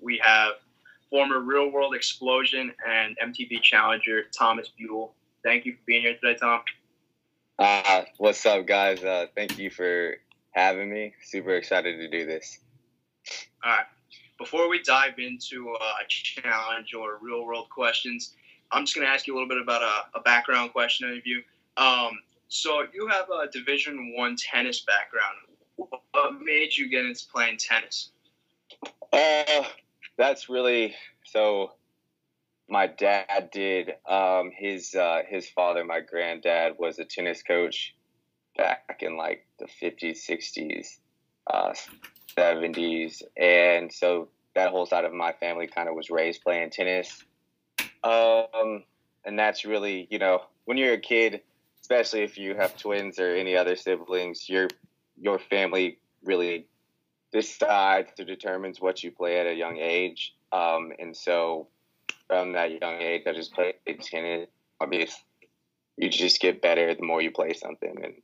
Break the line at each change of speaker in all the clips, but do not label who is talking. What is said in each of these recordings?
we have former Real World Explosion and MTV Challenger Thomas Buell. Thank you for being here today, Tom.
Uh, what's up, guys? Uh, thank you for having me. Super excited to do this.
All right. Before we dive into uh, challenge or real world questions, I'm just going to ask you a little bit about a, a background question of you. Um, so you have a Division One tennis background. What made you get into playing tennis?
Uh, that's really so. My dad did. Um, his uh, his father, my granddad, was a tennis coach back in like the fifties, sixties, uh, seventies, and so that whole side of my family kind of was raised playing tennis. Um, and that's really, you know, when you're a kid, especially if you have twins or any other siblings, your your family really decides or determines what you play at a young age. Um, and so from that young age, I just played tennis. Obviously, you just get better the more you play something, and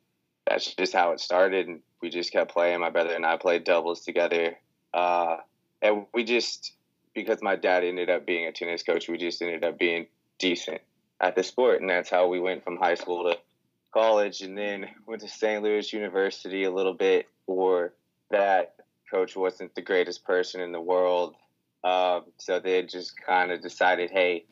that's just how it started. And we just kept playing. My brother and I played doubles together, uh, and we just because my dad ended up being a tennis coach, we just ended up being decent at the sport, and that's how we went from high school to college, and then went to St. Louis University a little bit for that coach wasn't the greatest person in the world. Um, so they just kind of decided, hey,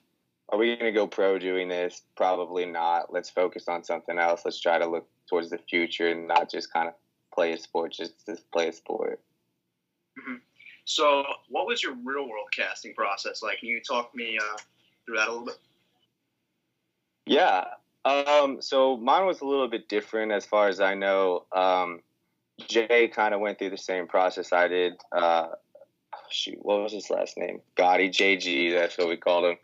are we going to go pro doing this? Probably not. Let's focus on something else. Let's try to look towards the future and not just kind of play a sport, just play a sport.
Mm-hmm. So, what was your real world casting process like? Can you talk me uh, through that a little bit?
Yeah. Um, so mine was a little bit different as far as I know. Um, Jay kind of went through the same process I did. Uh, shoot, what was his last name? Gotti JG. That's what we called him.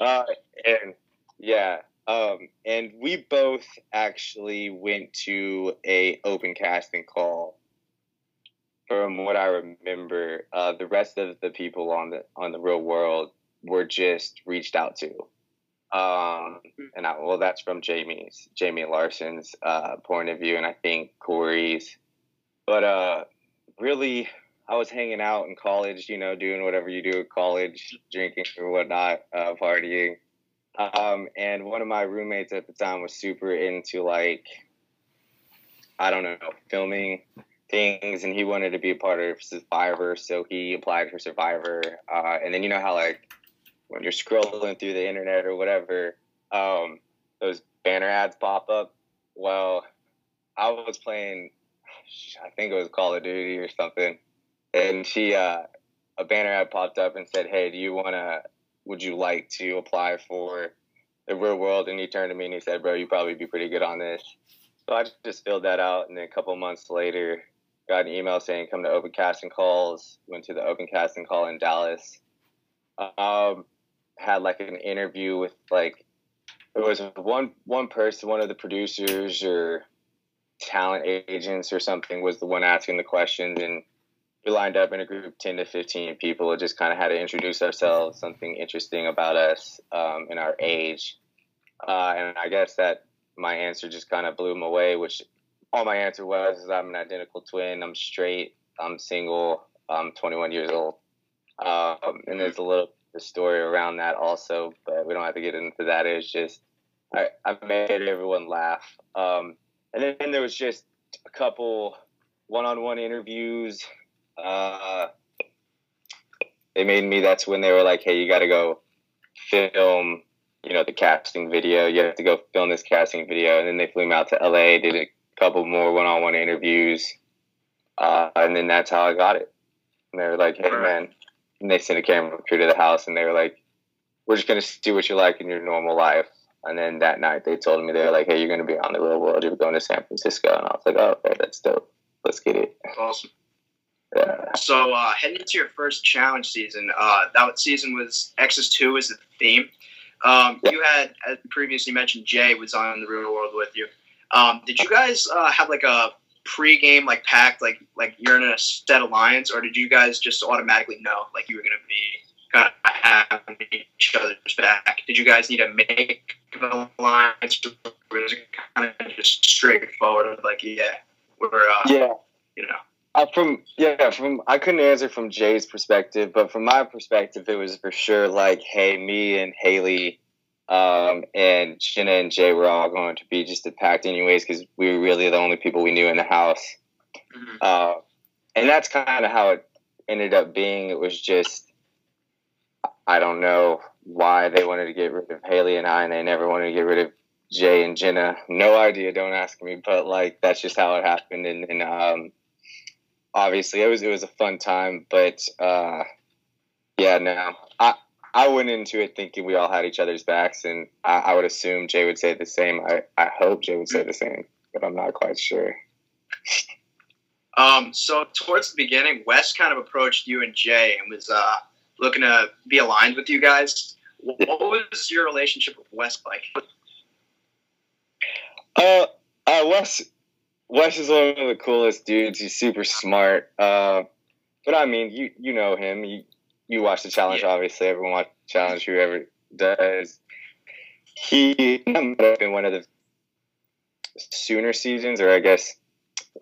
Uh, and yeah, um, and we both actually went to a open casting call. From what I remember, uh, the rest of the people on the on the real world were just reached out to. Um, and I, well, that's from Jamie's, Jamie Larson's uh, point of view, and I think Corey's but uh, really, I was hanging out in college, you know, doing whatever you do at college, drinking or whatnot, uh, partying. Um, and one of my roommates at the time was super into like, I don't know, filming things, and he wanted to be a part of Survivor, so he applied for Survivor. Uh, and then you know how like when you're scrolling through the internet or whatever, um, those banner ads pop up. Well, I was playing I think it was Call of Duty or something, and she uh, a banner ad popped up and said, "Hey, do you wanna? Would you like to apply for the real world?" And he turned to me and he said, "Bro, you probably be pretty good on this." So I just filled that out, and then a couple months later, got an email saying, "Come to open casting calls." Went to the open casting call in Dallas. Um, had like an interview with like it was one one person, one of the producers or talent agents or something was the one asking the questions and we lined up in a group 10 to 15 people and just kind of had to introduce ourselves something interesting about us um, and our age. Uh, and i guess that my answer just kind of blew them away which all my answer was is i'm an identical twin i'm straight i'm single i'm 21 years old. Um, and there's a little story around that also but we don't have to get into that. It's just i, I made everyone laugh. Um, and then there was just a couple one-on-one interviews. Uh, they made me. That's when they were like, "Hey, you got to go film, you know, the casting video. You have to go film this casting video." And then they flew me out to LA, did a couple more one-on-one interviews, uh, and then that's how I got it. And they were like, "Hey, man," and they sent a camera crew to the house, and they were like, "We're just gonna see what you like in your normal life." And then that night they told me they were like, "Hey, you're going to be on the real world. You're going to San Francisco." And I was like, "Oh, okay, that's dope. Let's get it."
Awesome. Yeah. So uh, heading into your first challenge season, uh, that season was X's two is the theme. Um, yeah. You had, as previously mentioned, Jay was on the real world with you. Um, did you guys uh, have like a pre-game like pact, like like you're in a set alliance, or did you guys just automatically know like you were going to be of have each other's back. Did you guys need to make an alliance, or was it kind of just straightforward? Like, yeah, we're uh,
yeah,
you know.
Uh, from yeah, from I couldn't answer from Jay's perspective, but from my perspective, it was for sure like, hey, me and Haley, um, and Jenna and Jay were all going to be just packed anyways because we were really the only people we knew in the house, mm-hmm. uh, and that's kind of how it ended up being. It was just I don't know why they wanted to get rid of Haley and I, and they never wanted to get rid of Jay and Jenna. No idea. Don't ask me. But like that's just how it happened. And, and um, obviously it was it was a fun time. But uh, yeah, no, I I went into it thinking we all had each other's backs, and I, I would assume Jay would say the same. I I hope Jay would say the same, but I'm not quite sure.
Um, so towards the beginning, Wes kind of approached you and Jay and was uh, looking to be aligned with you guys. What was your relationship with Wes like?
Uh, uh, Wes, Wes is one of the coolest dudes. He's super smart. Uh, but I mean, you you know him. You you watch the challenge, yeah. obviously. Everyone watch the challenge. Whoever does, he might have been one of the sooner seasons, or I guess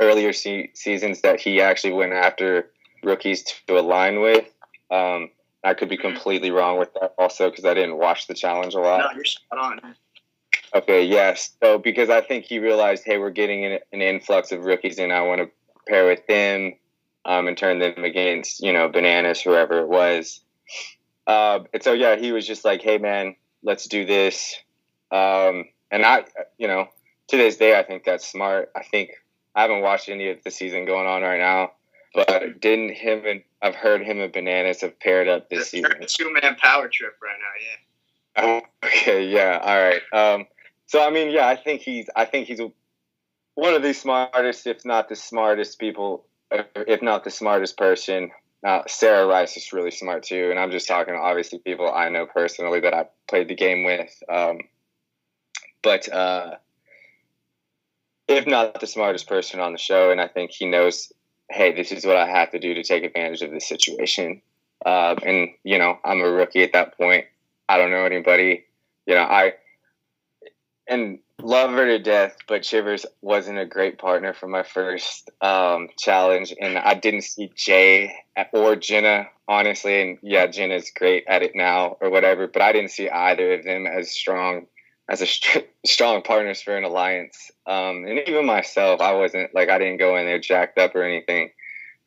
earlier se- seasons that he actually went after rookies to align with. Um, I could be completely wrong with that also because I didn't watch the challenge a lot.
No, you're spot on.
Okay, yes. So because I think he realized, hey, we're getting an, an influx of rookies, and I want to pair with them um, and turn them against, you know, bananas, whoever it was. Uh, and so yeah, he was just like, hey, man, let's do this. Um, and I, you know, to this day, I think that's smart. I think I haven't watched any of the season going on right now, but didn't him and I've heard him and bananas have paired up this season.
Two man power trip right now, yeah.
Oh, okay, yeah, all right. Um, so I mean, yeah, I think he's I think he's one of the smartest, if not the smartest people, if not the smartest person. Now, Sarah Rice is really smart too, and I'm just talking obviously people I know personally that I played the game with. Um, but uh, if not the smartest person on the show, and I think he knows, hey, this is what I have to do to take advantage of this situation. Uh, and you know, I'm a rookie at that point. I don't know anybody. You know, I and love her to death, but Chivers wasn't a great partner for my first um, challenge, and I didn't see Jay or Jenna honestly. And yeah, Jenna's great at it now or whatever, but I didn't see either of them as strong as a st- strong partners for an alliance. Um, and even myself, I wasn't like I didn't go in there jacked up or anything.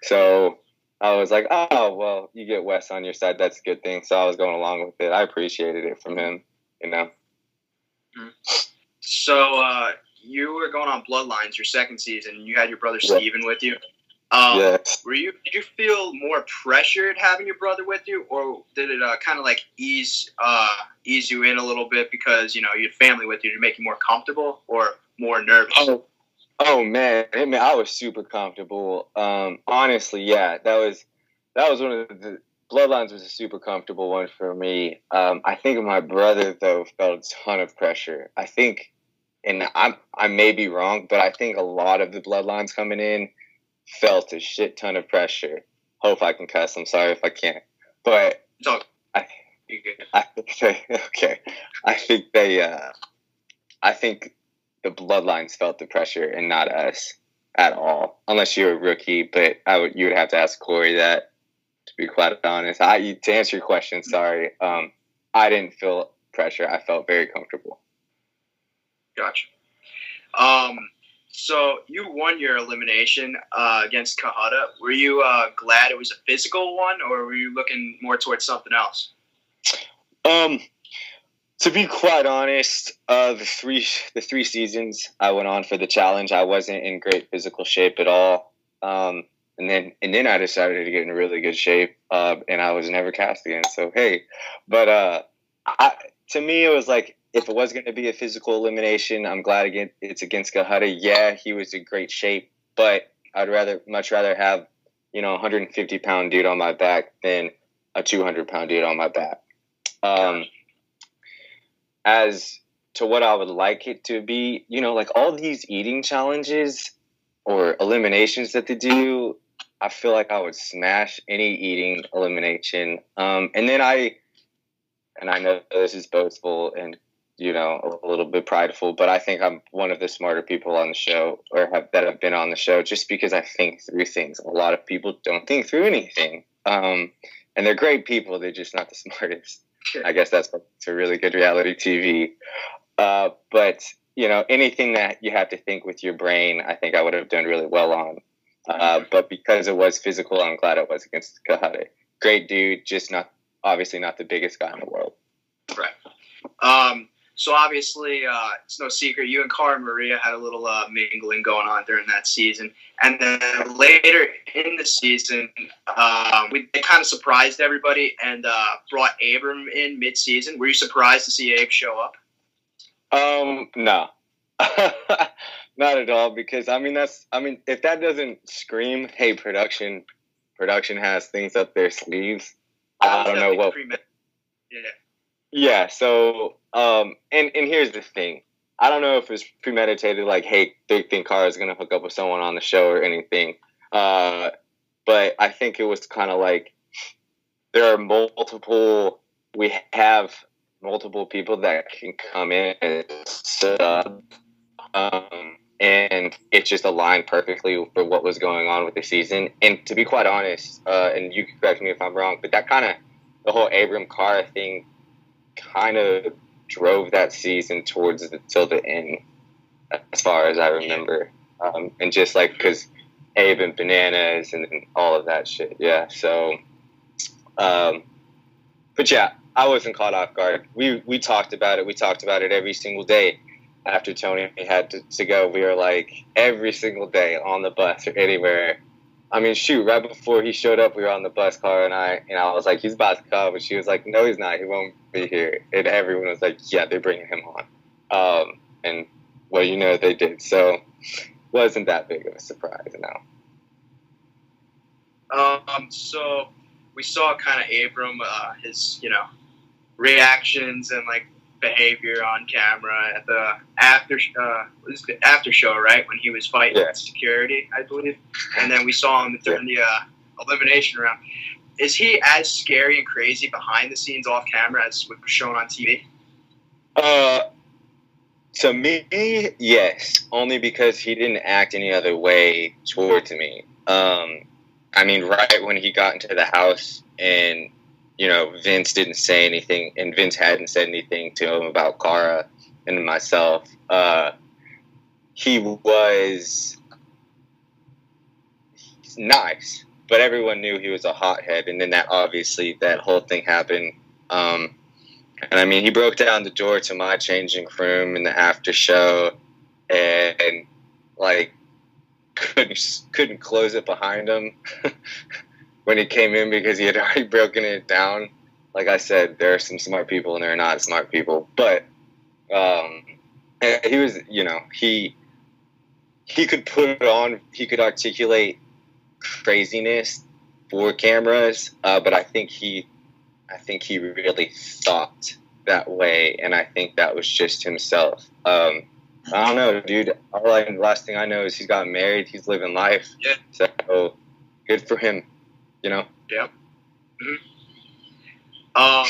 So I was like, oh well, you get Wes on your side, that's a good thing. So I was going along with it. I appreciated it from him, you know.
Mm-hmm. So uh, you were going on Bloodlines your second season. You had your brother yeah. Steven with you. Um, yes. Were you? Did you feel more pressured having your brother with you, or did it uh, kind of like ease uh, ease you in a little bit because you know you had family with you to make you more comfortable, or more nervous?
Oh, oh man, I mean, I was super comfortable. Um, honestly, yeah, that was that was one of the Bloodlines was a super comfortable one for me. Um, I think my brother though felt a ton of pressure. I think, and I'm I may be wrong, but I think a lot of the Bloodlines coming in felt a shit ton of pressure. Hope I can cuss. I'm sorry if I can't, but I, I think they okay. I think they. Uh, I think the Bloodlines felt the pressure and not us at all, unless you're a rookie. But I would you would have to ask Corey that to be quite honest. I to answer your question, sorry. Um, I didn't feel pressure. I felt very comfortable.
Gotcha. Um, so you won your elimination uh, against Cohutta. Were you uh, glad it was a physical one, or were you looking more towards something else?
Um, to be quite honest, uh, the three the three seasons I went on for the challenge, I wasn't in great physical shape at all. Um, and then and then I decided to get in really good shape, uh, and I was never cast again. So hey, but uh, I, to me it was like if it was going to be a physical elimination, I'm glad again it's against Cohutta. Yeah, he was in great shape, but I'd rather much rather have you know 150 pound dude on my back than a 200 pound dude on my back. Um, as to what I would like it to be, you know, like all these eating challenges or eliminations that they do, I feel like I would smash any eating elimination. Um, and then I, and I know this is boastful and you know, a little bit prideful, but I think I'm one of the smarter people on the show or have that have been on the show just because I think through things. A lot of people don't think through anything. Um, and they're great people, they're just not the smartest. I guess that's it's a really good reality TV. Uh, but you know, anything that you have to think with your brain, I think I would have done really well on. Uh, but because it was physical, I'm glad it was against Cohutta. Great dude, just not obviously not the biggest guy in the world.
Right. Um, so obviously, uh, it's no secret you and Cara Maria had a little uh, mingling going on during that season, and then later in the season, um, we they kind of surprised everybody and uh, brought Abram in mid-season. Were you surprised to see Abe show up?
Um, no, not at all. Because I mean, that's I mean, if that doesn't scream, hey, production, production has things up their sleeves. I don't know what. Yeah. Yeah. So, um, and and here's the thing. I don't know if it's premeditated, like, hey, they think Cara is gonna hook up with someone on the show or anything. Uh, but I think it was kind of like there are multiple. We have multiple people that can come in and sub, um, and it just aligned perfectly for what was going on with the season. And to be quite honest, uh, and you can correct me if I'm wrong, but that kind of the whole Abram Cara thing kind of drove that season towards the, till the end, as far as I remember. Um, and just like because Abe and bananas and, and, all of that shit, yeah. So, um, but yeah, I wasn't caught off guard. We we talked about it. We talked about it every single day after Tony had to, to go. We were like every single day on the bus or anywhere I mean, shoot, right before he showed up, we were on the bus car, and I, and I was like, he's about to come, but she was like, no, he's not. He won't be here. And everyone was like, yeah, they're bringing him on. Um, and well, you know, they did. So, wasn't that big of a surprise, no.
Um, so we saw kind of Abram, uh, his, you know, reactions and like behavior on camera at the after uh, was the after show, right? When he was fighting yeah. security, I believe, and then we saw him during the uh, elimination round. Is he as scary and crazy behind the scenes, off camera, as what was shown on TV?
Uh, to me, yes, only because he didn't act any other way towards me. Um, I mean, right when he got into the house and you know, Vince didn't say anything, and Vince hadn't said anything to him about Cara and myself. Uh, he was nice, but everyone knew he was a hothead, and then that obviously that whole thing happened. Um, and I mean, he broke down the door to my changing room in the after show, and, and like couldn't couldn't close it behind him. when he came in because he had already broken it down. Like I said, there are some smart people and there are not smart people, but um, he was, you know, he he could put it on, he could articulate craziness for cameras, uh, but I think he, I think he really thought that way, and I think that was just himself. Um, I don't know, dude. All I, last thing I know is he's got married. He's living life.
Yeah.
So good for him you know?
Yep. Mm-hmm. Um,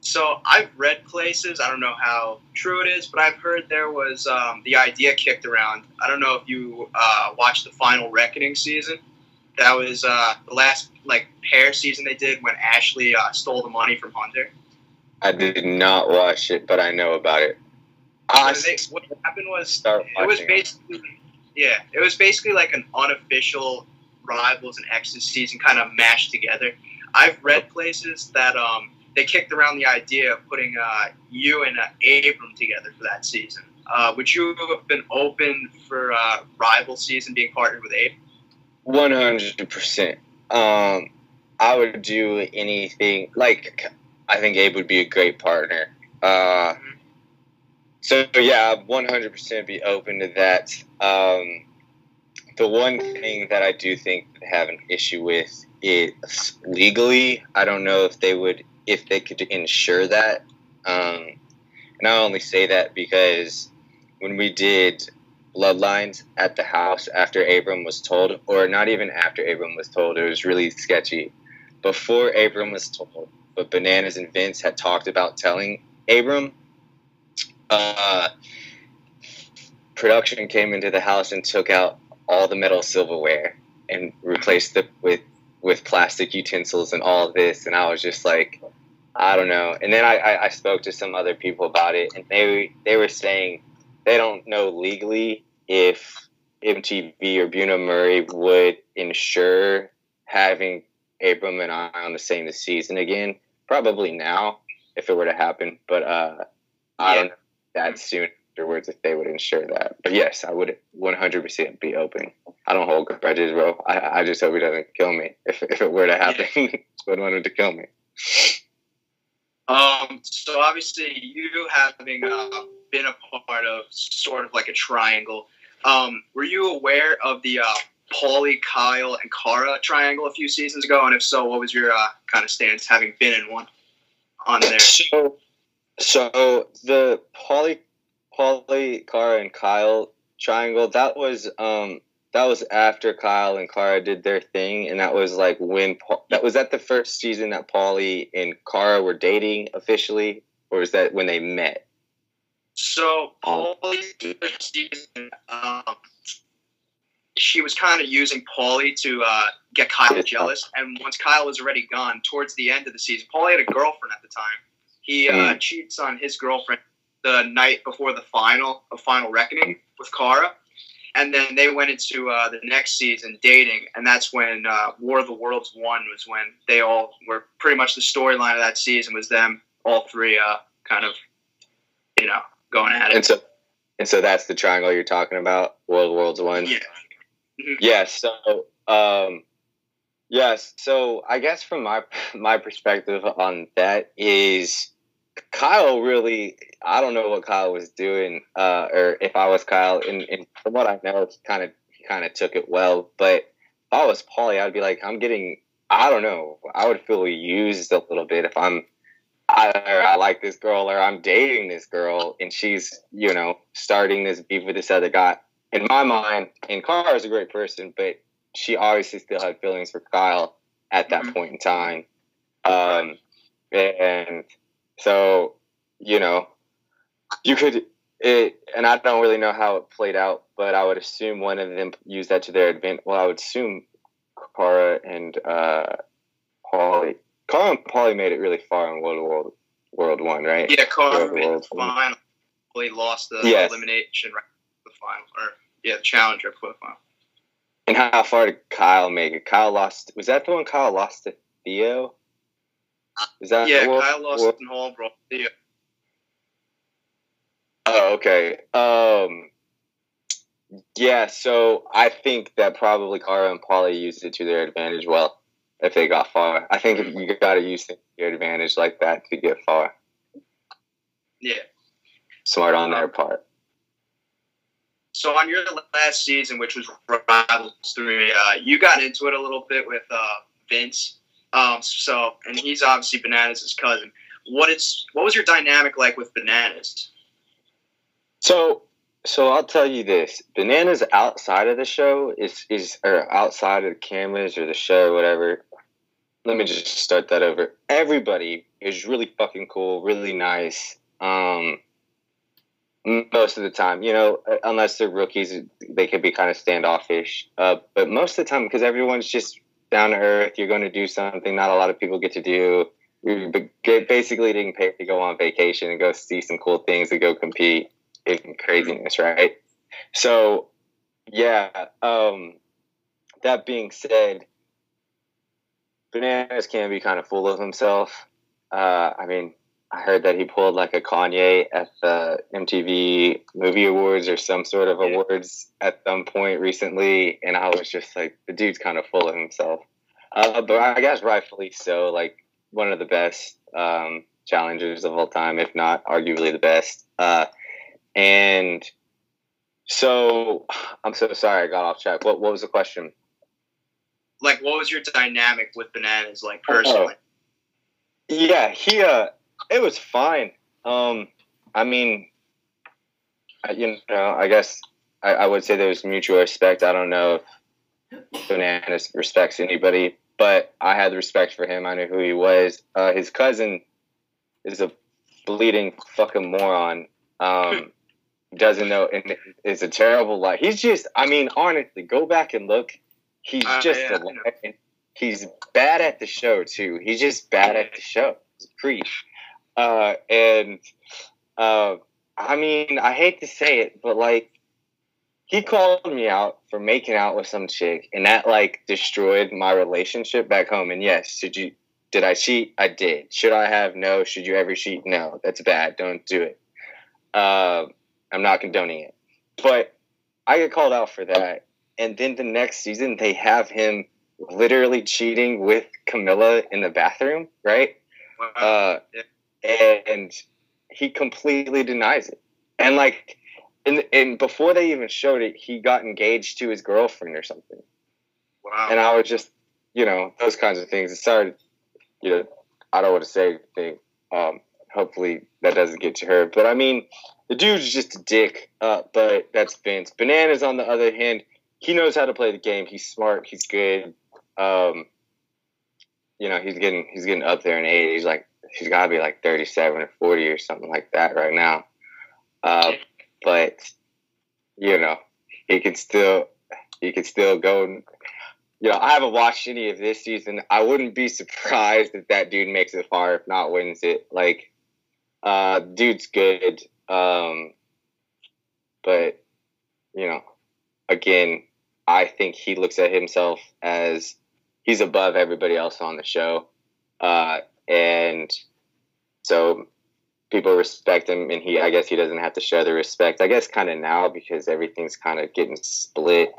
so I've read places. I don't know how true it is, but I've heard there was um, the idea kicked around. I don't know if you uh, watched the final Reckoning season. That was uh, the last like pair season they did when Ashley uh, stole the money from Hunter.
I did not watch it, but I know about it.
They, what happened was it was basically yeah, it was basically like an unofficial rivals and exes season kind of mashed together. I've read places that um, they kicked around the idea of putting uh, you and uh, Abram together for that season. Uh, would you have been open for uh, rival season being partnered with Abe?
One hundred percent. Um, I would do anything. Like, I think Abe would be a great partner. Uh, mm-hmm. So yeah, one hundred percent be open to that. Um, the one thing that I do think they have an issue with is legally. I don't know if they would if they could ensure that. Um, and I only say that because when we did Bloodlines at the house after Abram was told, or not even after Abram was told, it was really sketchy. Before Abram was told, but Bananas and Vince had talked about telling Abram, uh, production came into the house and took out all the metal silverware and replaced it with with plastic utensils and all this. And I was just like, I don't know. And then I, I, I spoke to some other people about it, and they they were saying they don't know legally if MTV or Bunim/Murray would ensure having Abram and I on the same season again. Probably now, if it were to happen, but uh, I don't know that soon afterwards if they would ensure that. But yes, I would 100% be open. I don't hold grudges, bro. I, I just hope he doesn't kill me. If, if it were to happen, I would want him to kill me.
Um, so obviously, you having uh, been a part of sort of like a triangle, um, were you aware of the uh, Paulie, Kyle, and Cara triangle a few seasons ago? And if so, what was your uh, kind of stance having been in one on there?
So, so the Paulie, Paulie, Cara, and Kyle triangle that was um that was after Kyle and Cara did their thing, and that was like when Paul, that was that the first season that Paulie and Cara were dating officially, or is that when they met?
So Paulie season, um, she was kind of using Paulie to uh, get Kyle jealous, and once Kyle was already gone, towards the end of the season, Paulie had a girlfriend at the time. He uh, mm. cheats on his girlfriend the night before the final of Final Reckoning with Cara. and then they went into uh, the next season dating, and that's when uh, War of the Worlds one was when they all were pretty much the storyline of that season was them all three uh, kind of you know going at it.
And so, and so that's the triangle you're talking about, World of the Worlds one.
Yeah.
Mm-hmm. Yes. So, um, yes. So I guess from my my perspective on that is Kyle really, I don't know what Kyle was doing, uh, or if I was Kyle. And, and from what I know, he kind of he kind of took it well. But if I was Paulie, I'd be like, I'm getting, I don't know, I would feel used a little bit if I'm, I, I like this girl or I'm dating this girl and she's, you know, starting this beef with this other guy. In my mind, and Cara is a great person, but she obviously still had feelings for Kyle at that mm-hmm. point in time. Um, and so, you know, you could it, and I don't really know how it played out, but I would assume one of them used that to their advantage. Well, I would assume Cara and uh, Paulie. Cara and Paulie made it really far in World World World One, right?
Yeah, Cara made the final. Lost the yes. elimination right the final, or yeah, the challenger for the final.
And how far did Kyle make it? Kyle lost. Was that the one Kyle lost to Theo?
Is that yeah? Kyle lost in Hall bro. Yeah.
Oh, okay. Um, yeah, so I think that probably Cara and Paulie used it to their advantage well if they got far. I think you got to use your advantage like that to get far.
Yeah.
Smart on their part.
So on your last season, which was Rivals 3, uh, you got into it a little bit with uh, Vince. Um, so, and he's obviously Bananas' cousin. What is what was your dynamic like with Bananas?
So, so I'll tell you this: Bananas outside of the show is is or outside of the cameras or the show whatever. Let me just start that over. Everybody is really fucking cool, really nice. Um, most of the time, you know, unless they're rookies, they can be kind of standoffish. Uh, but most of the time, because everyone's just down to earth. You're going to do something not a lot of people get to do. Basically paid to go on vacation and go see some cool things and go compete in craziness, right? So, yeah. Um, that being said, Bananas can be kind of full of himself. Uh, I mean, I heard that he pulled like a Kanye at the MTV Movie Awards or some sort of awards at some point recently, and I was just like, the dude's kind of full of himself. Uh, but I guess rightfully so. Like one of the best um, challengers of all time, if not arguably the best. Uh, and so, I'm so sorry I got off track. What What was the question?
Like, what was your dynamic with bananas, like personally?
Oh. Yeah, he uh it was fine. Um, I mean, you know, I guess I, I would say there was mutual respect. I don't know if Bananas respects anybody, but I had respect for him. I knew who he was. Uh, his cousin is a bleeding fucking moron. Um, doesn't know, and it's a terrible life. He's just, I mean, honestly, go back and look. He's uh, just yeah, a, he's bad at the show too. He's just bad at the show. He's preach. Uh, and uh, I mean, I hate to say it, but like he called me out for making out with some chick, and that like destroyed my relationship back home. And yes, did you? Did I cheat? I did. Should I have? No. Should you ever cheat? No. That's bad. Don't do it. Uh, I'm not condoning it, but I get called out for that. And then the next season, they have him literally cheating with Camilla in the bathroom, right? Wow. Uh, and he completely denies it. And like, and, and before they even showed it, he got engaged to his girlfriend or something. Wow. And I was just, you know, those kinds of things. It started, you know, I don't want to say anything. Um, hopefully that doesn't get to her. But I mean, the dude's just a dick. Uh, but that's Vince. Bananas, on the other hand, he knows how to play the game. He's smart. He's good. Um, you know, he's getting he's getting up there in age. He's like he's got to be like 37 or 40 or something like that right now. Uh, but you know, he can still he can still go. You know, I haven't watched any of this season. I wouldn't be surprised if that dude makes it far, if not wins it. Like, uh, dude's good. Um, but you know, again, I think he looks at himself as he's above everybody else on the show. Uh, and so people respect him and he I guess he doesn't have to show the respect. I guess kind of now because everything's kind of getting split.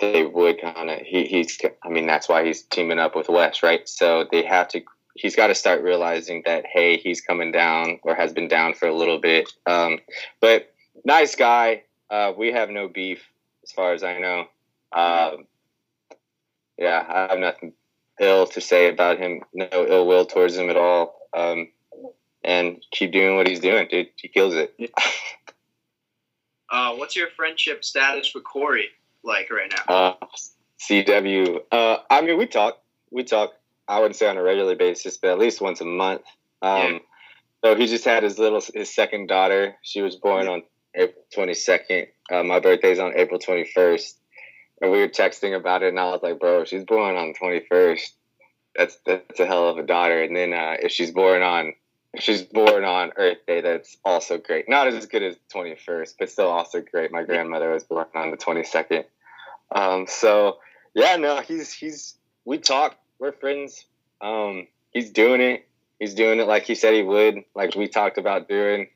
They would kind of he, he's I mean that's why he's teaming up with Wes, right? So they have to he's got to start realizing that hey, he's coming down or has been down for a little bit. Um, but nice guy. Uh, we have no beef as far as I know. Um, yeah, I have nothing ill to say about him. No ill will towards him at all. Um, and keep doing what he's doing, dude. He kills it.
uh, what's your friendship status with Corey like right now?
Uh, CW. Uh, I mean, we talk. We talk. I wouldn't say on a regular basis, but at least once a month. Um, yeah. So he just had his little his second daughter. She was born on April twenty second. Uh, my birthday's on April twenty first and we were texting about it, and I was like, "Bro, she's born on the twenty first. That's that's a hell of a daughter." And then uh, if she's born on if she's born on Earth Day, that's also great. Not as good as twenty first, but still also great. My grandmother was born on the twenty second. Um, so yeah, no, he's he's we talk. We're friends. Um, he's doing it. He's doing it like he said he would, like we talked about doing.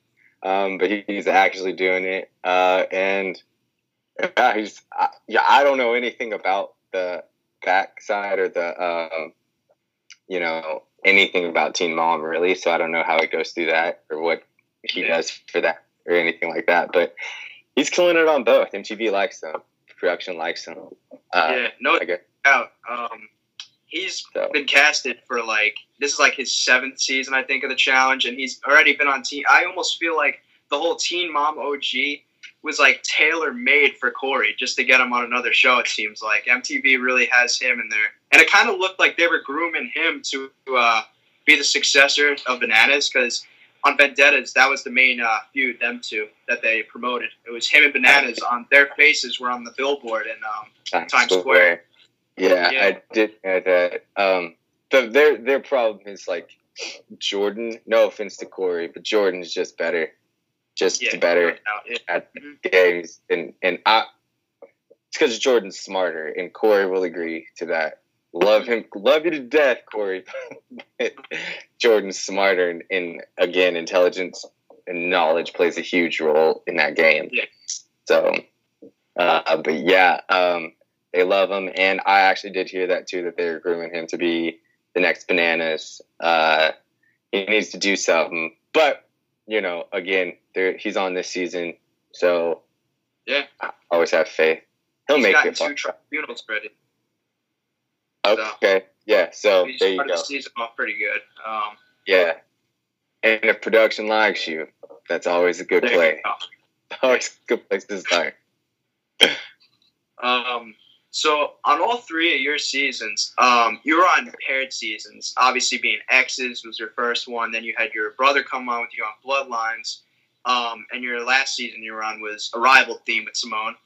Um, but he, he's actually doing it. Uh, and yeah, he's uh, yeah. I don't know anything about the backside or the um, you know anything about Teen Mom really, so I don't know how it goes through that or what he does for that or anything like that. But he's killing it on both. MTV likes him, production likes him.
Uh, yeah, no doubt. Um, he's so. been casted for like this is like his seventh season, I think, of the challenge, and he's already been on Teen. I almost feel like the whole Teen Mom OG was like tailor made for Corey just to get him on another show. It seems like MTV really has him in there, and it kind of looked like they were grooming him to uh, be the successor of Bananas because on Vendettas that was the main uh, feud them two that they promoted. It was him and Bananas on their faces were on the billboard in um, Times, Square. Square.
Yeah, yeah, I did hear that. Um, the, their their problem is like Jordan. No offense to Corey, but Jordan is just better just yeah, better at mm-hmm. games. And and I, it's because Jordan's smarter, and Corey will agree to that. Love him, love you to death, Corey. Jordan's smarter, and, and, again, intelligence and knowledge plays a huge role in that game. Yeah. So, uh, but yeah, um, they love him, and I actually did hear that too that they're grooming him to be the next bananas. Uh, he needs to do something, but you know, again, there he's on this season, so
yeah,
I always have faith. He'll
he's
make
it. Two tribunals ready.
Okay, so, yeah. So there you go.
The season off pretty good. Um,
yeah, and if production likes you, that's always a good play. Always a good place to start.
um. So on all three of your seasons, um, you were on paired seasons. Obviously, being exes was your first one. Then you had your brother come on with you on Bloodlines, um, and your last season you were on was a rival theme with Simone,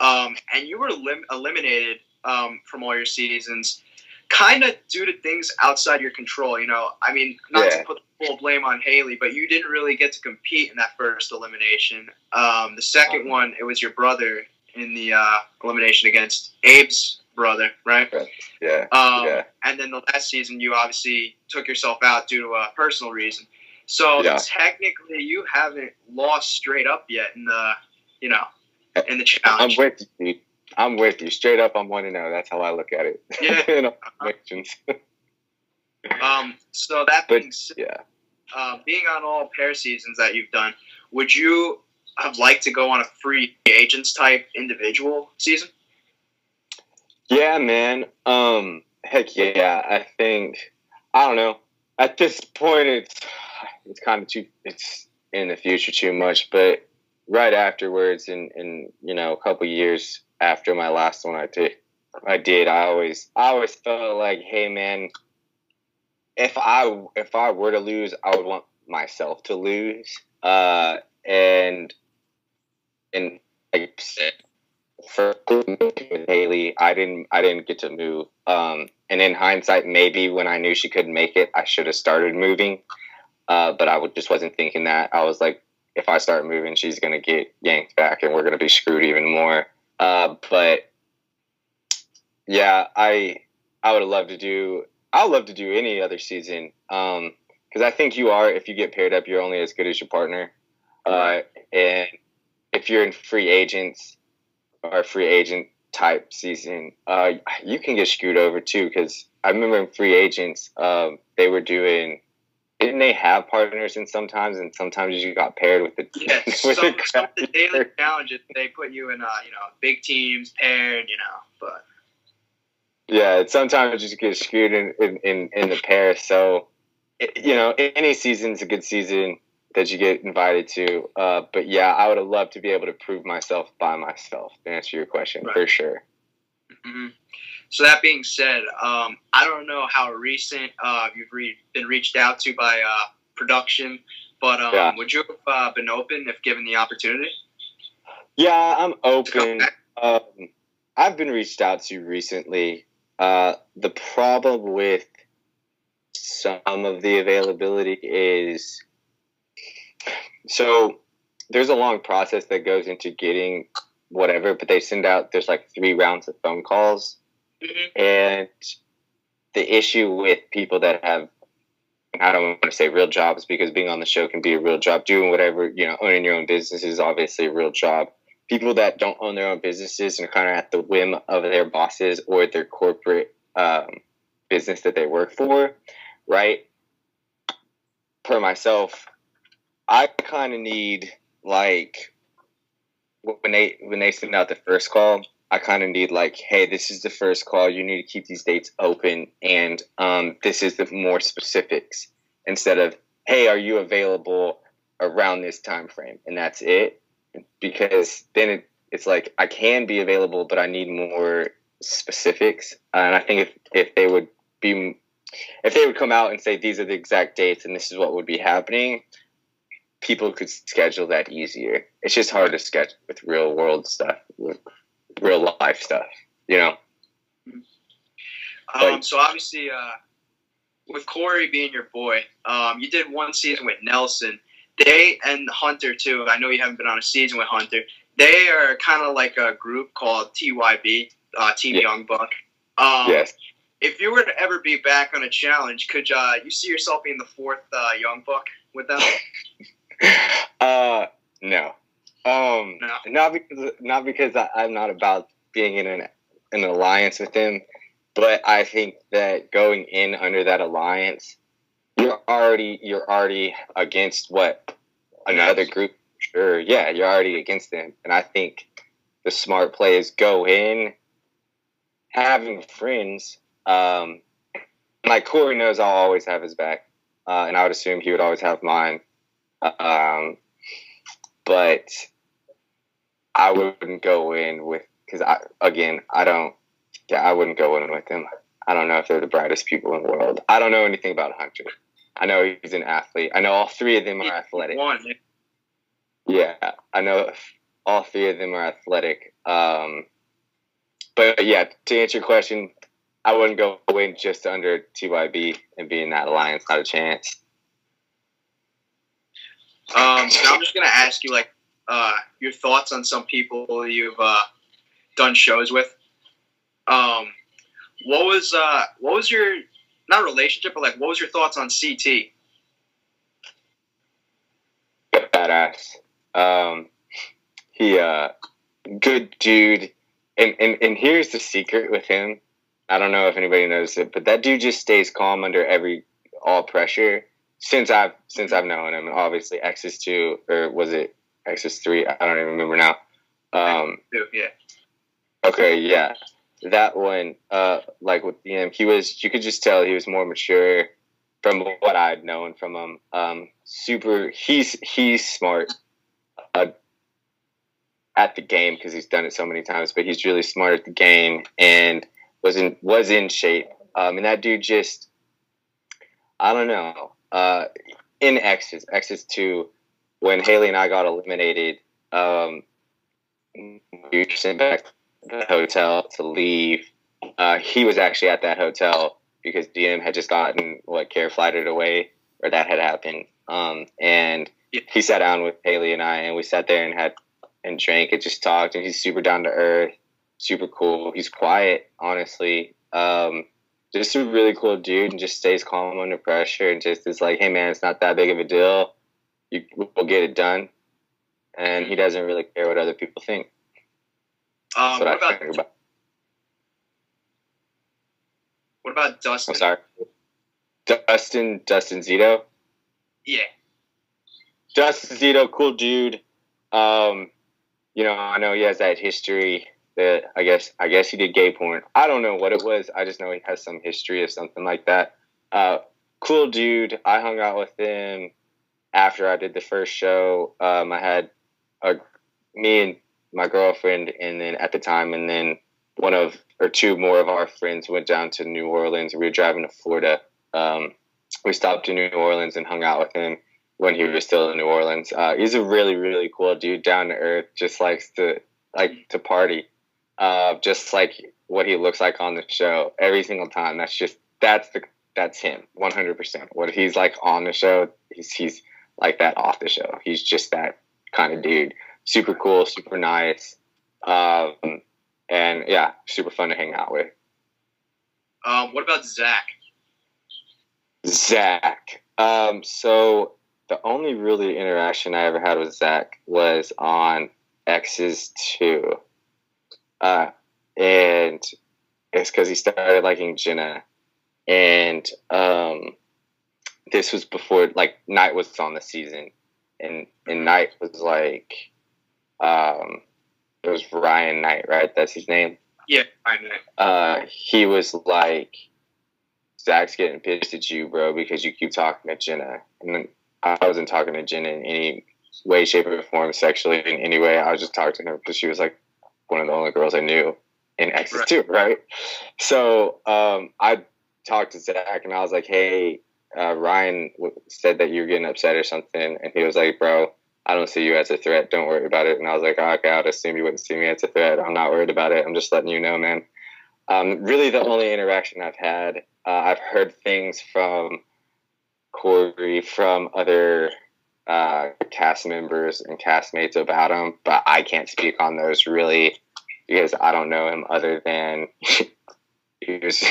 um, and you were lim- eliminated um, from all your seasons, kind of due to things outside your control. You know, I mean, not
Yeah.
to put the full blame on Haley, but you didn't really get to compete in that first elimination. Um, the second one, it was your brother in the uh, elimination against Abe's brother, right?
Yeah.
Um,
Yeah.
And then the last season, you obviously took yourself out due to a personal reason. So
Yeah.
technically, you haven't lost straight up yet in the, you know, in the challenge.
I'm with you. I'm with you. Straight up, I'm one to know. That's how I look at it.
Yeah.
In situations.
Um, so that
But-
said,
yeah.
uh, being on all pair seasons that you've done, would you have liked to go on a free agents type individual season?
Yeah, man. Um, heck yeah. I think I don't know. At this point, it's it's kind of too. It's in the future too much, but right afterwards, and in you know a couple years after my last one, I did. I did. I always I always felt like, hey, man. If I if I were to lose, I would want myself to lose. Uh, and and I said, for with Haley, I didn't I didn't get to move. Um, and in hindsight, maybe when I knew she couldn't make it, I should have started moving. Uh, but I just wasn't thinking that. I was like, if I start moving, she's gonna get yanked back, and we're gonna be screwed even more. Uh, but yeah, I I would loved to do. I would love to do any other season. Um, because I think you are. If you get paired up, you're only as good as your partner. Uh, and if you're in free agents or free agent type season, uh, you can get screwed over too. Because I remember in free agents, um, they were doing. Didn't they have partners and sometimes, and sometimes you got paired with the
Yeah,
with
some,
the
some the daily challenges they put you in, uh, you know, big teams paired, you know, but
Yeah, sometimes you just get screwed in in, in, in the pair. So, it, you know, any season's a good season that you get invited to. Uh, but yeah, I would have loved to be able to prove myself by myself. To answer your question,
Right.
for sure.
hmm So that being said, um, I don't know how recent uh, you've re- been reached out to by uh, production, but um,
Yeah.
would you have uh, been open if given the opportunity?
Yeah, I'm open. Um, I've been reached out to recently. Uh, the problem with some of the availability is so there's a long process that goes into getting whatever, but they send out there's like three rounds of phone calls,
Mhm.
and the issue with people that have I don't want to say real jobs because being on the show can be a real job. Doing whatever, you know, owning your own business is obviously a real job. People that don't own their own businesses and are kind of at the whim of their bosses or their corporate um, business that they work for, right? Per myself, I kind of need like when they when they send out the first call, I kind of need like, hey, this is the first call. You need to keep these dates open, and um, this is the more specifics instead of, hey, are you available around this time frame, and that's it. Because then it, it's like I can be available, but I need more specifics. And I think if if they would be, if they would come out and say these are the exact dates and this is what would be happening, people could schedule that easier. It's just hard to schedule with real world stuff, real life stuff, you know?
Um,
Like-
so obviously, uh, with Corey being your boy, um, you did one season with Nelson. They and Hunter too. I know you haven't been on a season with Hunter. They are kind of like a group called TYB, uh, Team
Yeah.
Young Buck. Um,
yes.
If you were to ever be back on a challenge, could uh, you see yourself being the fourth uh, Young Buck with them?
Uh, no. Um,
No.
not because not because I, I'm not about being in an an alliance with him, but I think that going in under that alliance, you're already you're already against what another group. Sure, yeah, you're already against them, and I think the smart play is go in having friends. Um, like Corey knows, I'll always have his back, uh, and I would assume he would always have mine. Um, but I wouldn't go in with because I again I don't yeah I wouldn't go in with him. I don't know if they're the brightest people in the world. I don't know anything about Hunter. I know he's an athlete. I know all three of them are athletic.
One.
Yeah, I know all three of them are athletic. Um, but yeah, to answer your question, I wouldn't go in just under TYB and be in that alliance. Not a chance.
Um, so I'm just gonna ask you like uh, your thoughts on some people you've uh, done shows with. Um, what was uh, what was your not relationship, but like what was your thoughts on CT?
Badass. Um, he uh, good dude. And, and and here's the secret with him. I don't know if anybody knows it, but that dude just stays calm under every all pressure since I've since I've known him. Obviously, Exes two or was it Exes three? I don't even remember now. Um,
yeah.
Okay, yeah, that one. Uh, like with him, he was. You could just tell he was more mature from what I'd known from him. Um, super. He's he's smart. Uh, at the game because he's done it so many times, but he's really smart at the game and was in was in shape. Um, and that dude just, I don't know uh, in X's, X's 2, when Hailey and I got eliminated, um, we were sent back to the hotel to leave. Uh, he was actually at that hotel because DM had just gotten what care flighted away, or that had happened. Um, and he sat down with Hailey and I, and we sat there and had and drank and just talked. And he's super down to earth, super cool. He's quiet, honestly. Um, just a really cool dude and just stays calm under pressure and just is like, hey man, it's not that big of a deal. You will get it done, and he doesn't really care what other people think.
Um, what, what about, about, What about Dustin?
I'm sorry, Dustin. Dustin Zito.
Yeah.
Dustin Zito, cool dude. Um, you know, I know he has that history that I guess I guess he did gay porn. I don't know what it was. I just know he has some history of something like that. Uh, cool dude. I hung out with him after I did the first show. Um, I had a, me and my girlfriend, and then at the time, and then one of or two more of our friends went down to New Orleans. We were driving to Florida. Um, we stopped in New Orleans and hung out with him when he was still in New Orleans. Uh, he's a really, really cool dude, down to earth, just likes to like to party uh, just like what he looks like on the show every single time. That's just that's the that's him 100%. What he's like on the show, he's he's like that off the show. He's just that kind of dude. Super cool, super nice. Um, and yeah, super fun to hang out with.
Um, what about Zach?
Zach. Um, so the only really interaction I ever had with Zach was on X's 2. Uh, and it's because he started liking Jenna. And um, this was before, like, Knight was on the season. And, and Knight was like, um, it was Ryan Knight, right? That's his name?
Yeah, Ryan Knight.
Uh, he was like, Zach's getting pissed at you, bro, because you keep talking to Jenna. And I wasn't talking to Jenna in any way, shape, or form sexually in any way. I was just talking to her because she was like one of the only girls I knew in Exes right. too, right? So um, I talked to Zach and I was like, "Hey, uh, Ryan said that you're getting upset or something," and he was like, "Bro, I don't see you as a threat. Don't worry about it." And I was like, oh, "Okay, I'd assume you wouldn't see me as a threat. I'm not worried about it. I'm just letting you know, man." Um, really, the only interaction I've had, uh, I've heard things from Cory, from other uh, cast members and castmates about him, but I can't speak on those really because I don't know him other than he was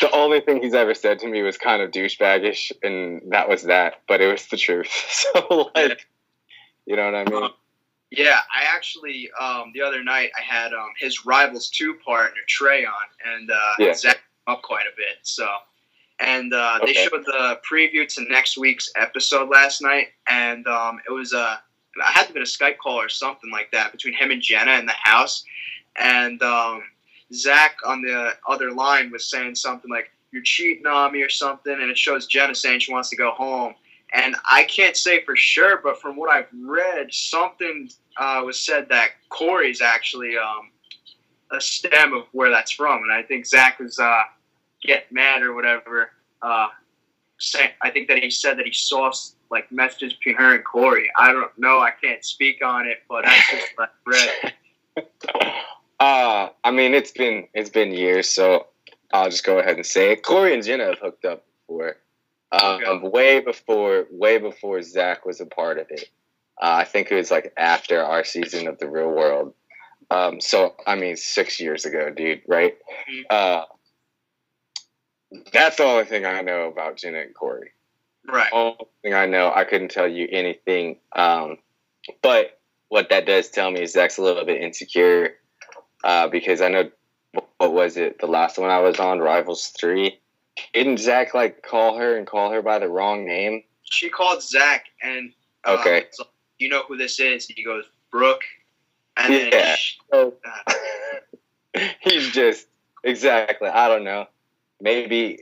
the only thing he's ever said to me was kind of douchebaggish, and that was that. But it was the truth. So like, you know what I mean?
yeah, I actually um, the other night I had um, his rivals two partner Trey on, and uh, yeah. Zach up quite a bit. So and uh, okay. they showed the preview to next week's episode last night, and um, it was a uh, I had to be a Skype call or something like that between him and Jenna in the house, and um, Zach on the other line was saying something like "You're cheating on me" or something, and it shows Jenna saying she wants to go home. And I can't say for sure, but from what I've read, something uh, was said that Cory's actually um, a stem of where that's from, and I think Zach was. Uh, get mad or whatever. Uh, say, I think that he said that he saw like messages between her and Cory. I don't know. I can't speak on it, but that's just what I read.
Uh, I mean, it's been it's been years, so I'll just go ahead and say it. Cory and Jenna have hooked up before, um, okay. way before, way before Zach was a part of it. Uh, I think it was like after our season of the Real World. Um, so I mean, six years ago, dude. Right? Mm-hmm. Uh, that's the only thing I know about Jenna and Cory.
Right.
Only thing I know, I couldn't tell you anything. Um, but what that does tell me is Zach's a little bit insecure uh, because I know what was it the last one I was on Rivals Three. Didn't Zach like call her and call her by the wrong name?
She called Zach and
uh, okay,
so you know who this is? He goes Brooke,
and yeah. She, uh, he's just exactly. I don't know. Maybe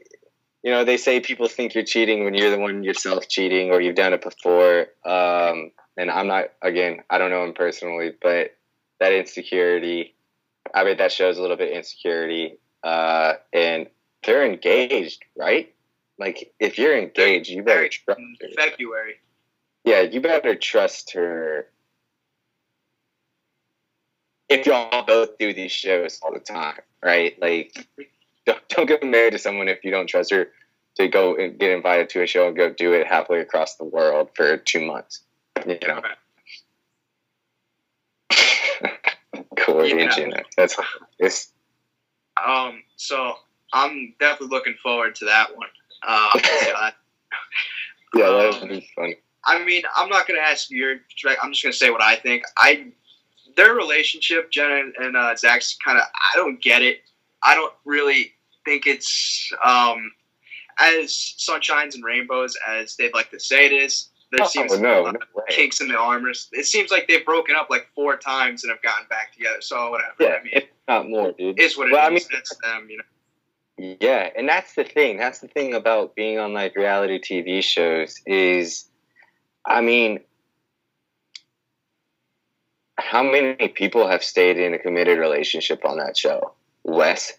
you know they say people think you're cheating when you're the one yourself cheating or you've done it before. Um, and I'm not. Again, I don't know him personally, but that insecurity I mean, that shows a little bit insecurity. Uh, and they're engaged, right? Like, if you're engaged, you better trust
her. February.
Yeah, you better trust her. If y'all both do these shows all the time, right? Like, don't, don't get married to someone if you don't trust her to go and get invited to a show and go do it halfway across the world for two months. You know. Cory yeah. and That's it's.
Um. So I'm definitely looking forward to that one. Uh,
yeah, that would um, be fun.
I mean, I'm not gonna ask your. I'm just gonna say what I think. I their relationship, Jenna and uh, Zach's kind of. I don't get it. I don't really think it's um, as sunshines and rainbows as they'd like to say it is. There oh, seems no, no kinks in the armor. It seems like they've broken up like four times and have gotten back together. So whatever.
Yeah, I mean, it's not more, dude.
It's what it well, is. I mean, it's them, you
know. Yeah, and that's the thing. That's the thing about being on like reality TV shows is, I mean, how many people have stayed in a committed relationship on that show? Wes.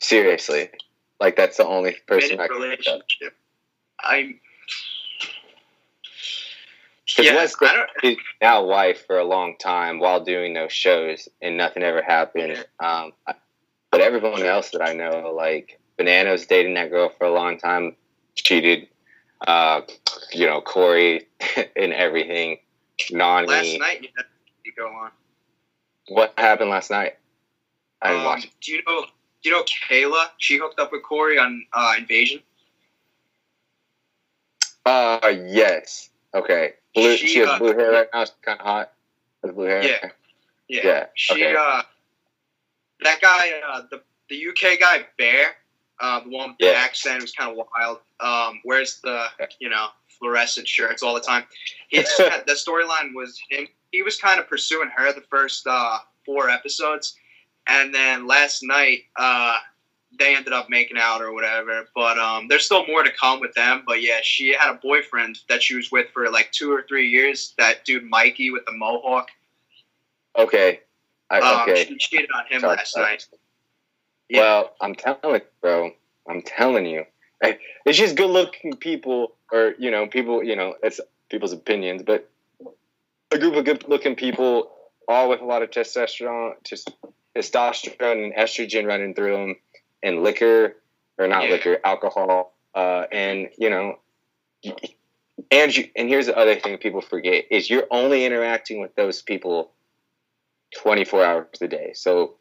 Seriously, like that's the only person I can relationship.
I'm. Yeah, Wes
his now wife for a long time while doing those shows, and nothing ever happened. Um, but everyone else that I know, like Bananas, dating that girl for a long time, cheated. Uh, you know, Cory and everything. Nany.
Last night you had to go on.
What happened last night? I didn't
um,
watch.
It. Do you know? Do you know Kayla? She hooked up with Cory on uh, Invasion.
Uh, yes. Okay. Blue, she, she has uh, blue hair right now. She's kind of hot with blue hair.
Yeah. Yeah. yeah. She, okay. uh, that guy, uh, the, the UK guy, Bear, uh, the one with yeah. the accent was kind of wild. Um, wears the, you know, fluorescent shirts all the time. He's, the storyline was him. He was kind of pursuing her the first uh, four episodes. And then last night, uh, they ended up making out or whatever. But um, there's still more to come with them. But yeah, she had a boyfriend that she was with for like two or three years. That dude Mikey with the mohawk.
Okay. I,
um, okay. She cheated on him Sorry, last night.
Yeah. Well, I'm telling you, bro. I'm telling you. It's just good-looking people, or you know, people. You know, it's people's opinions, but a group of good-looking people, all with a lot of testosterone, just testosterone and estrogen running through them and liquor or not yeah. liquor, alcohol, uh, and you know, and you, and here's the other thing people forget is you're only interacting with those people 24 hours a day. So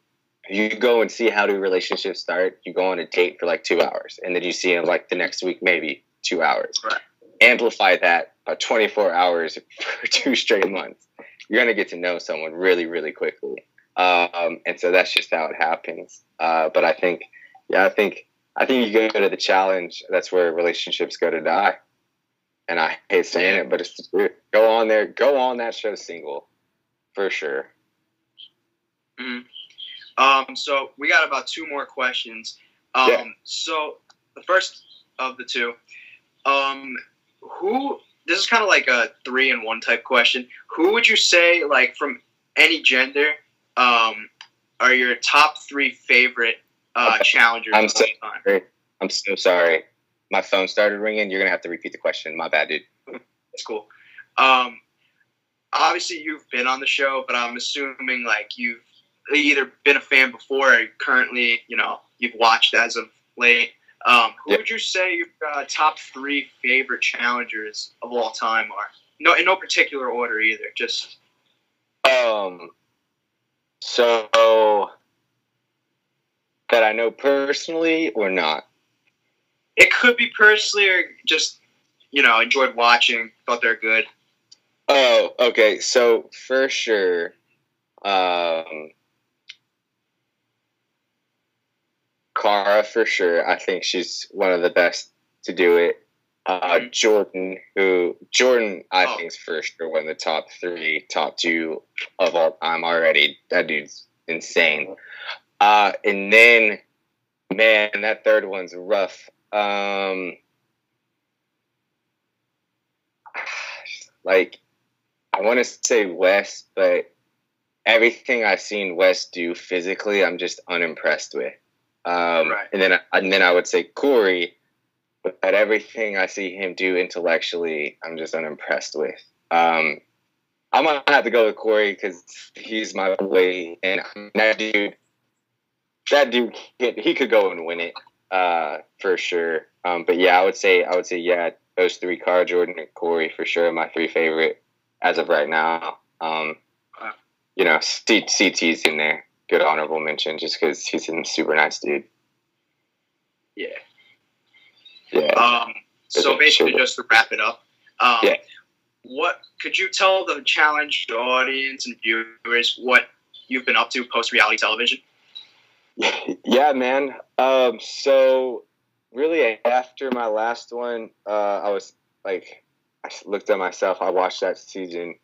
you go and see how do relationships start. You go on a date for like two hours, and then you see them like the next week, maybe two hours.
Right.
Amplify that by 24 hours for two straight months. You're gonna get to know someone really, really quickly. Um, and so that's just how it happens. Uh, but I think yeah, I think I think you go to the challenge. That's where relationships go to die. And I hate saying it, but it's the. Go on there, go on that show single, for sure.
Mm-hmm. Um, so we got about two more questions. Um, yeah. So the first of the two, um, who? This is kind of like a three in one type question. Who would you say, like from any gender, um, are your top three favorite uh, challengers.
I'm so Sorry. I'm so sorry. My phone started ringing. You're gonna have to repeat the question. My bad, dude.
It's cool. Um, obviously you've been on the show, but I'm assuming like you've either been a fan before or currently, you know, you've watched as of late. Um, who would you say your uh, top three favorite challengers of all time are? No, in no particular order either. Just
Um, so that I know personally or not.
it could be personally or just you know enjoyed watching, thought they're good.
Oh, okay. So for sure, um, Cara for sure. I think she's one of the best to do it. Uh. Jordan, who Jordan, I
Oh.
think is for sure one of the top three, top two of all time already. That dude's insane. Uh, and then, man, that third one's rough. Um, like, I want to say Wes, but everything I've seen Wes do physically, I'm just unimpressed with. Um,
Right.
And then, and then I would say Cory, but everything I see him do intellectually, I'm just unimpressed with. Um, I'm gonna have to go with Cory because he's my boy, and that dude, that dude, he could go and win it uh, for sure. Um, but yeah, I would say, I would say, yeah, those three, Cara, Jordan, and Cory, for sure, my three favorite as of right now. Um, you know, C- CT's in there. Good honorable mention, just because he's a super nice dude.
Yeah.
Yeah.
Um, so basically, just to wrap it up, um,
Yeah.
what could you tell the challenge audience and viewers what you've been up to post reality television?
yeah, man. Um, so really, after my last one, uh, I was like, I looked at myself. I watched that season,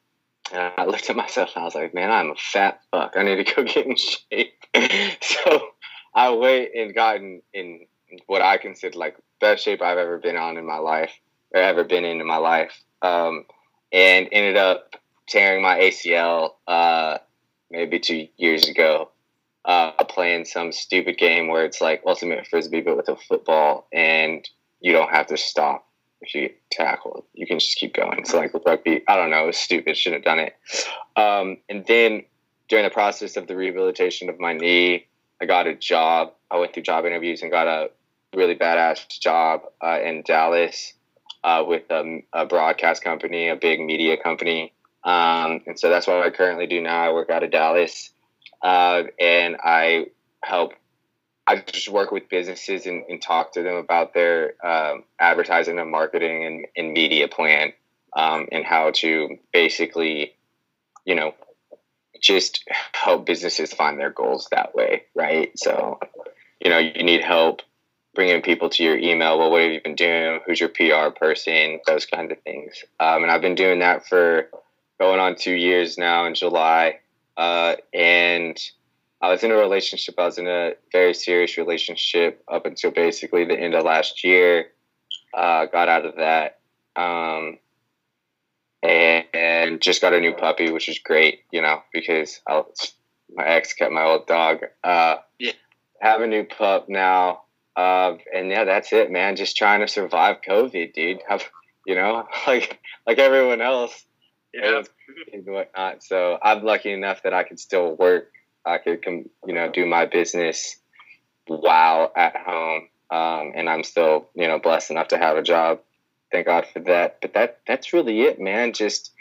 and I looked at myself, and I was like, man, I'm a fat fuck. I need to go get in shape. so I went and got in, in what I consider like best shape I've ever been on in my life, or ever been in in my life, um, and ended up tearing my ACL uh, maybe two years ago uh, playing some stupid game where it's like ultimate frisbee but with a football and you don't have to stop if you get tackled you can just keep going. So like rugby. I don't know. It was stupid. Shouldn't have done it. Um, and then during the process of the rehabilitation of my knee i got a job. I went through job interviews and got a really badass job uh, in dallas uh, with a, a broadcast company a big media company um, and so that's what i currently do now i work out of dallas uh, and I help. I just work with businesses and, and talk to them about their um, advertising and marketing and, and media plan, um, and how to basically, you know, just help businesses find their goals that way, right? So, you know, you need help bringing people to your email. Well, what have you been doing? Who's your PR person? Those kinds of things. Um, and I've been doing that for going on two years now in July uh, and I was in a relationship. I was in a very serious relationship up until basically the end of last year. Uh, got out of that, um, and, and just got a new puppy, which is great, you know, because I, my ex kept my old dog. Uh,
Yeah.
Have a new pup now, uh, and yeah, that's it, man. Just trying to survive COVID, dude. Have you know, like like everyone else
Yeah.
and whatnot. So I'm lucky enough that I could still work. I could, com- you know, do my business while at home, um, and I'm still, you know, blessed enough to have a job. Thank God for that. But that that's really it, man. Just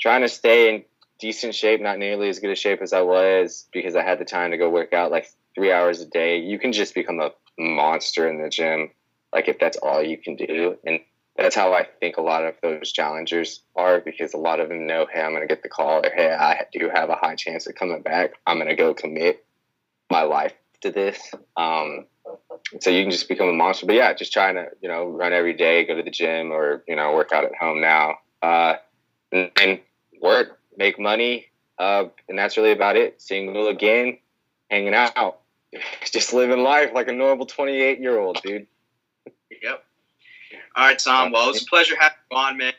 trying to stay in decent shape, not nearly as good a shape as I was because I had the time to go work out like three hours a day. You can just become a monster in the gym, like if that's all you can do, and that's how I think a lot of those challengers are because a lot of them know, hey, I'm going to get the call, or hey, I do have a high chance of coming back. I'm going to go commit my life to this. Um, so you can just become a monster. But yeah, just trying to, you know, run every day, go to the gym, or, you know, work out at home now, uh, and, and work, make money. Uh, and that's really about it. Single again, hanging out, just living life like a normal 28 year old, dude.
Yep. All right, Tom. Well, it was a pleasure having you on, man.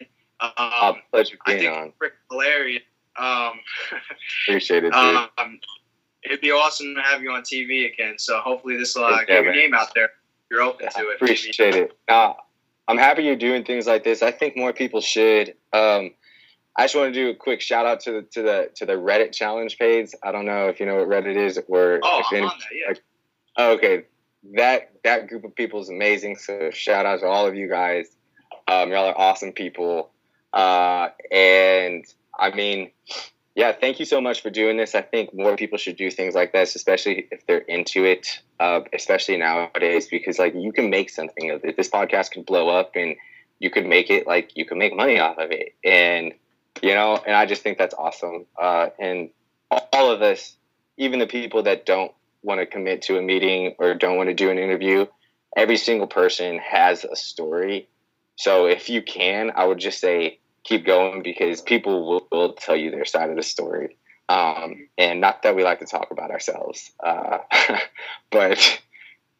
Um,
pleasure
I think
on.
it's hilarious. Um,
Appreciate it, dude.
um, it'd be awesome to have you on TV again. So hopefully this will uh,
Yeah,
get your name out there. you're open to it.
Appreciate it. Now, I'm happy you're doing things like this. I think more people should. Um, I just want to do a quick shout out to the to the to the Reddit challenge page. I don't know if you know what Reddit is or
oh,
if
any, that, yeah. like,
oh, okay. That that group of people is amazing. So shout out to all of you guys. Um, y'all are awesome people. Uh, and I mean, yeah, thank you so much for doing this. I think more people should do things like this, especially if they're into it, uh, especially nowadays, because like you can make something of it. This podcast could blow up and you could make it like you can make money off of it. And, you know, and I just think that's awesome. Uh, and all of us, even the people that don't want to commit to a meeting or don't want to do an interview, every single person has a story. So if you can, I would just say, keep going because people will, will tell you their side of the story. Um, and not that we like to talk about ourselves, uh, but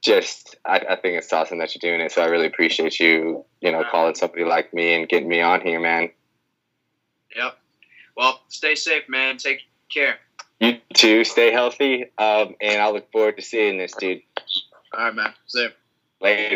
just I, I, think it's awesome that you're doing it. So I really appreciate you, you know, calling somebody like me and getting me on here, man.
Yep. Well, stay safe, man. Take care.
You too. Stay healthy. Um, and I look forward to seeing this, dude.
All right, man. See you.
Later.